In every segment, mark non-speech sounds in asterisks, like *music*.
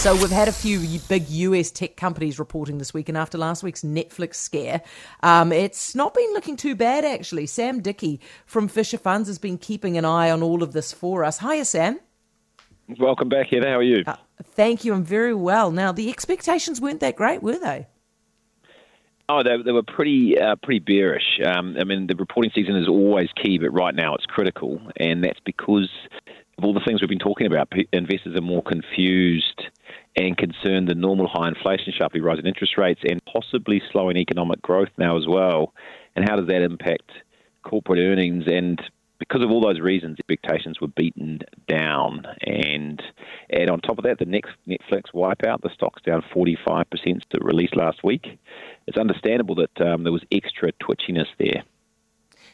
So we've had a few big US tech companies reporting this week, and after last week's Netflix scare, um, it's not been looking too bad actually. Sam Dickie from Fisher Funds has been keeping an eye on all of this for us. Hiya, Sam. Welcome back, Heather. How are you? Uh, thank you. I'm very well. Now the expectations weren't that great, were they? Oh, they, they were pretty uh, pretty bearish. Um, I mean, the reporting season is always key, but right now it's critical, and that's because of all the things we've been talking about. Investors are more confused and concern the normal high inflation, sharply rising interest rates, and possibly slowing economic growth now as well. And how does that impact corporate earnings? And because of all those reasons, expectations were beaten down. And and on top of that, the next Netflix wipeout, the stock's down 45% since it released last week. It's understandable that um, there was extra twitchiness there.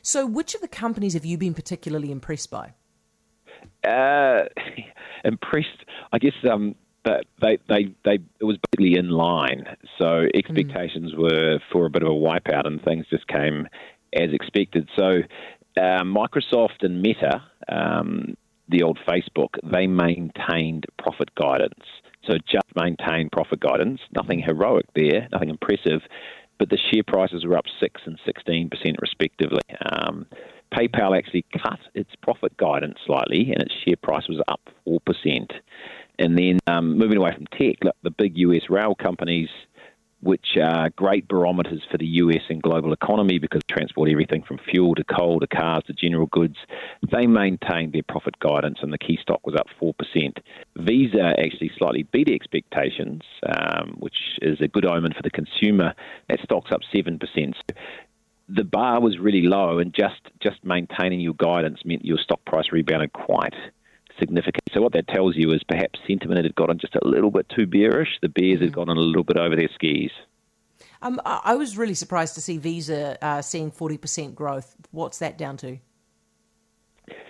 So, which of the companies have you been particularly impressed by? Uh, *laughs* impressed, I guess. Um, that they, they, they, it was basically in line. So expectations mm. were for a bit of a wipeout, and things just came as expected. So uh, Microsoft and Meta, um, the old Facebook, they maintained profit guidance. So just maintained profit guidance, nothing heroic there, nothing impressive, but the share prices were up six and sixteen percent respectively. Um, PayPal actually cut its profit guidance slightly, and its share price was up four percent. And then um, moving away from tech, look, the big US rail companies, which are great barometers for the US and global economy because they transport everything from fuel to coal to cars to general goods, they maintained their profit guidance and the key stock was up 4%. Visa actually slightly beat expectations, um, which is a good omen for the consumer. That stock's up 7%. So the bar was really low, and just, just maintaining your guidance meant your stock price rebounded quite significant. So what that tells you is perhaps sentiment had gotten just a little bit too bearish. The bears had mm. gone a little bit over their skis. Um, I was really surprised to see Visa uh, seeing 40% growth. What's that down to?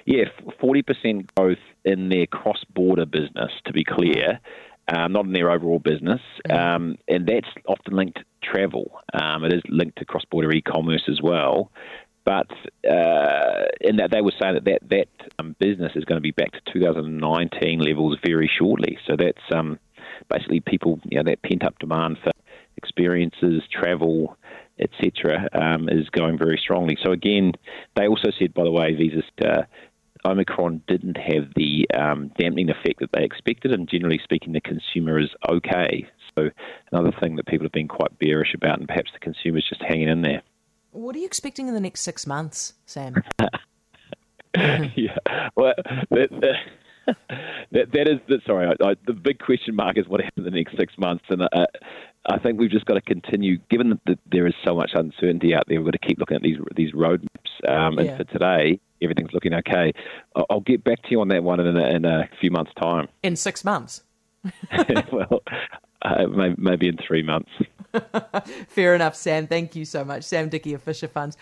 Yeah, 40% growth in their cross border business, to be clear, um, not in their overall business. Mm. Um, and that's often linked to travel. Um, it is linked to cross border e commerce as well. But uh, in that they were saying that that, that um, business is going to be back to 2019 levels very shortly. So that's um, basically people, you know, that pent up demand for experiences, travel, etc., um, is going very strongly. So again, they also said, by the way, Visa. Uh, Omicron didn't have the um, dampening effect that they expected, and generally speaking, the consumer is okay. So, another thing that people have been quite bearish about, and perhaps the consumer is just hanging in there. What are you expecting in the next six months, Sam? *laughs* yeah, well, that, that, that, that is the, sorry. I, I, the big question mark is what happens in the next six months, and uh, I think we've just got to continue. Given that there is so much uncertainty out there, we've got to keep looking at these these roadmaps. Um, and yeah. for today, everything's looking okay. I'll, I'll get back to you on that one in a, in a few months' time. In six months. *laughs* well, uh, maybe, maybe in three months. *laughs* Fair enough, Sam. Thank you so much. Sam Dickie of Fisher Funds.